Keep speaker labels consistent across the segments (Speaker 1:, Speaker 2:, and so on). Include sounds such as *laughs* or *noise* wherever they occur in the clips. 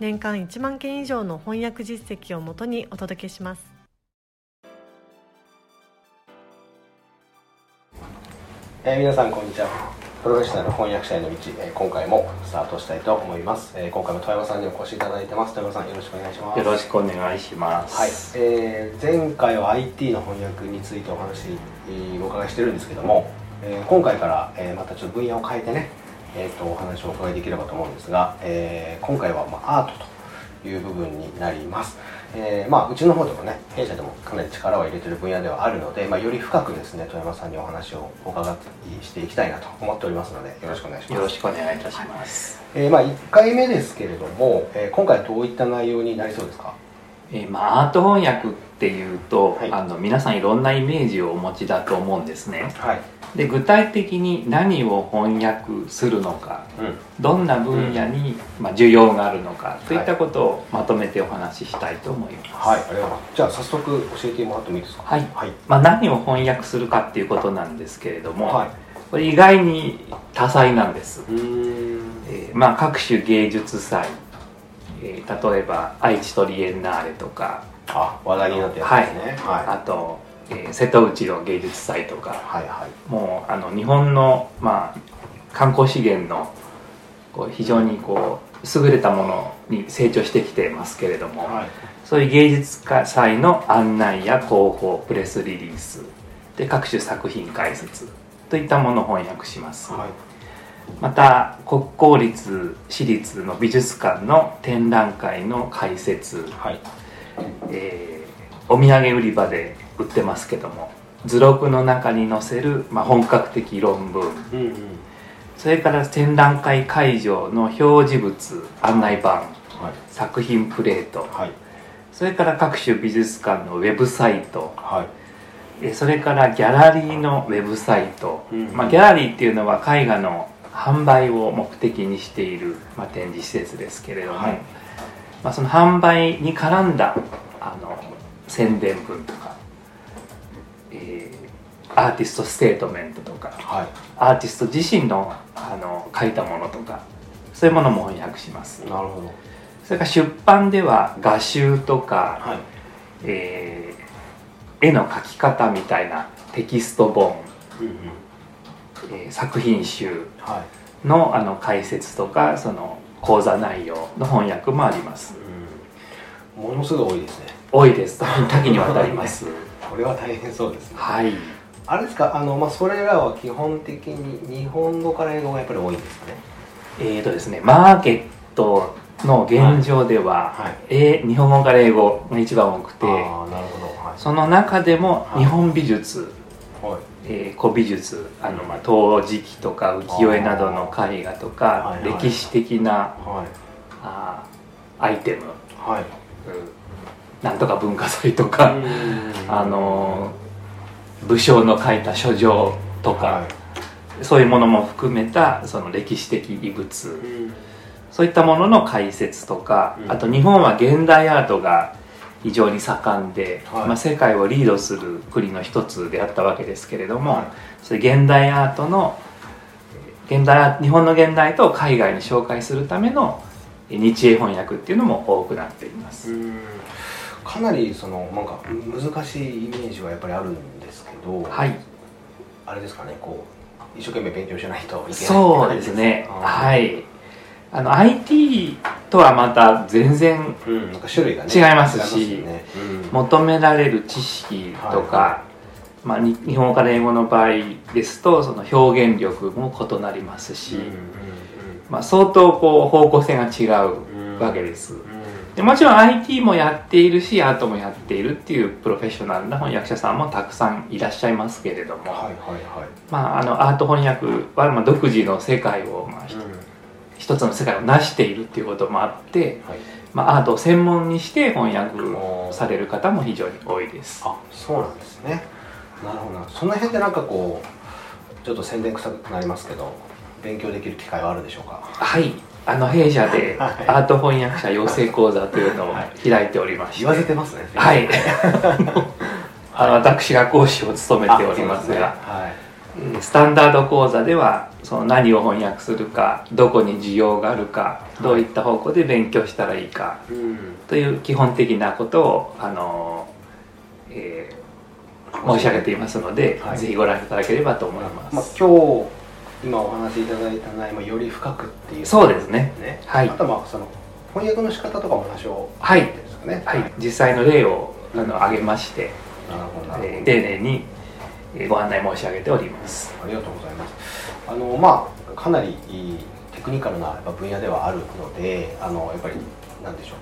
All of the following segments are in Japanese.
Speaker 1: 年間1万件以上の翻訳実績をもとにお届けします。
Speaker 2: えー、皆さんこんにちは。プロフェッショナル翻訳者への道、えー、今回もスタートしたいと思います、えー、今回も富山さんにお越しいただいてます。富山さんよろしくお願いします。
Speaker 3: よろしくお願いします。
Speaker 2: はい、えー、前回は IT の翻訳についてお話、えー、お伺いしてるんですけども、えー、今回から、えー、またちょっと分野を変えてねえーと、お話をお伺いできればと思うんですが、えー、今回は、まあ、アートという部分になります、えーまあ、うちの方でもね弊社でもかなり力を入れてる分野ではあるので、まあ、より深くですね富山さんにお話をお伺いしていきたいなと思っておりますのでよろしくお願いします。
Speaker 3: よろしくお願いいたします、
Speaker 2: えーまあ、1回目ですけれども、えー、今回どういった内容になりそうですか？
Speaker 3: えーまあ、アート翻訳っていうと、はい、あの皆さんいろんなイメージをお持ちだと思うんですね、はい、で具体的に何を翻訳するのか、うん、どんな分野に、まあ、需要があるのかといったことをまとめてお話ししたいと思います。
Speaker 2: はい、ありがとうございます。じゃあ早速教えてもらってもいいですか？
Speaker 3: はい。はい、まあ何を翻訳するかっていうことなんですけれども、はい、これ意外に多彩なんです。えー、まあ各種芸術祭、えー、例えば愛知トリエンナーレとか、
Speaker 2: あ話題になってやつですね。
Speaker 3: はい。あとえー、瀬戸内の芸術祭とか、はいはい、もうあの日本の、まあ、観光資源のこう非常にこう優れたものに成長してきてますけれども、はい、そういう芸術家祭の案内や広報プレスリリースで各種作品解説といったものを翻訳します、はい、また国公立私立の美術館の展覧会の解説、はい、えー、お土産売り場で売ってますけども図録の中に載せる、まあ、本格的論文、うんうん、それから展覧会会場の表示物案内板、はい、作品プレート、はい、それから各種美術館のウェブサイト、はい、それからギャラリーのウェブサイト、うんうん、まあ、ギャラリーっていうのは絵画の販売を目的にしている、まあ、展示施設ですけれども、はい、まあ、その販売に絡んだあの宣伝文とかえー、アーティストステートメントとか、はい、アーティスト自身のあの書いたものとかそういうものも翻訳します。
Speaker 2: なるほど。
Speaker 3: それから出版では画集とか、はい、えー、絵の描き方みたいなテキスト本、うんうん、えー、作品集の,、あの解説とかその講座内容の翻訳もあります、
Speaker 2: うん、ものすごい多いですね。
Speaker 3: 多いです。多岐にわたります。*laughs*
Speaker 2: これは大変そうですね。
Speaker 3: はい。
Speaker 2: あれですか？あの、まあ、それらは基本的に日本語から英語がやっぱり多いんですかね？
Speaker 3: えーとですねマーケットの現状では、はい。はい、え日本語から英語が一番多くてあなるほど、はい、その中でも日本美術、はいえー、古美術あの、まあ、陶磁器とか浮世絵などの絵画とか、歴史的な、はい、あアイテム、はい。うん。なんとか文化祭とかあの武将の書いた書状とか、はい、そういうものも含めたその歴史的遺物。そういったものの解説とかあと日本は現代アートが非常に盛んで、はい、まあ、世界をリードする国の一つであったわけですけれども、はい、それ現代アートの現代日本の現代と海外に紹介するための日英翻訳っていうのも多くなっています。
Speaker 2: かなりそのなんか難しいイメージはやっぱりあるんですけど、はい、あれですかねこう一生懸命勉強しないといけない
Speaker 3: そうですね。はいあの IT とはまた全然、
Speaker 2: うん、なんか種類が、ね、
Speaker 3: 違いますし、ね。うん、求められる知識とか、はい、まあ、日本語から英語の場合ですとその表現力も異なりますし、うんうんうん、まあ、相当こう方向性が違うわけです、うんでもちろん IT もやっているしアートもやっているっていうプロフェッショナルな翻訳者さんもたくさんいらっしゃいますけれども、アート翻訳はまあ独自の世界をまあ、一つの世界を成しているっていうこともあって、はい、まあ、アートを専門にして翻訳される方も非常に多いです。
Speaker 2: あそうなんですね。なるほど。その辺でなんかこうちょっと宣伝臭くなりますけど勉強できる機会はあるでしょうか？
Speaker 3: はい。あの弊社で *laughs* アート翻訳者養成講座というのを開いておりまして、
Speaker 2: 言わせてますね。
Speaker 3: はい。あの私が講師を務めておりますが、ね。はい、スタンダード講座ではその何を翻訳するかどこに需要があるかどういった方向で勉強したらいいか、という基本的なことをあの、えー、申し上げていますので、はい、ぜひご覧いただければと思います、まあ、
Speaker 2: 今日今お話しいただいた内容もより深くっていう、ね、
Speaker 3: そうですね。はい。
Speaker 2: あとまあその翻訳の仕方とかも話を
Speaker 3: はい、ね、はい、実際の例をあの挙げまして、丁寧にご案内申し上げております
Speaker 2: ありがとうございますあのまあかなりテクニカルな分野ではあるのであのやっぱりなんでしょう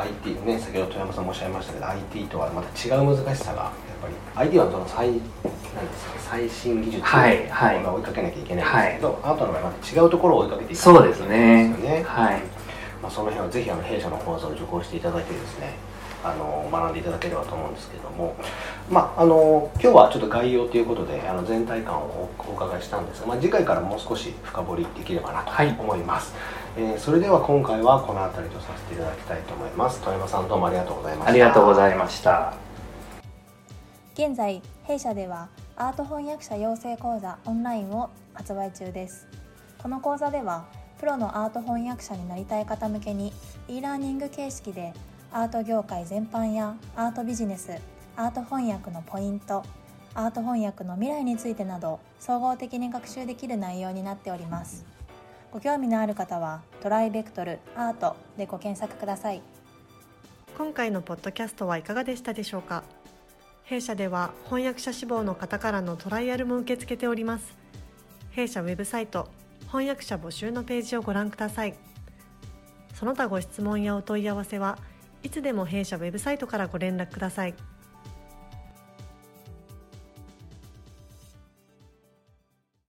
Speaker 2: IT ね先ほど富山さんもおっしゃいましたけど IT とはまた違う難しさがやっぱり IT はその最なんですか最新技術を追いかけなきゃいけないんですけど、はい、あとの場合また違うところを追いかけていか
Speaker 3: ないといけないですよね。はい。
Speaker 2: まあその辺はぜひあの弊社の講座を受講していただいてですね。あの学んでいただければと思うんですけれども、まあ、あの今日はちょっと概要ということであの全体感をお伺いしたんですが、まあ、次回からもう少し深掘りできればなと思います、はい、えー、それでは今回はこの辺りとさせていただきたいと思います。富山さんどうもありがとうございました。
Speaker 3: ありがとうございました。
Speaker 4: 現在弊社ではアート翻訳者養成講座オンラインを発売中です。この講座ではプロのアート翻訳者になりたい方向けに e ラーニング形式でアート業界全般やアートビジネスアート翻訳のポイントアート翻訳の未来についてなど総合的に学習できる内容になっております。ご興味のある方はトライベクトルアートでご検索ください。
Speaker 1: 今回のポッドキャストはいかがでしたでしょうか？弊社では翻訳者志望の方からのトライアルも受け付けております。弊社ウェブサイト翻訳者募集のページをご覧ください。その他ご質問やお問い合わせはいつでも弊社ウェブサイトからご連絡ください。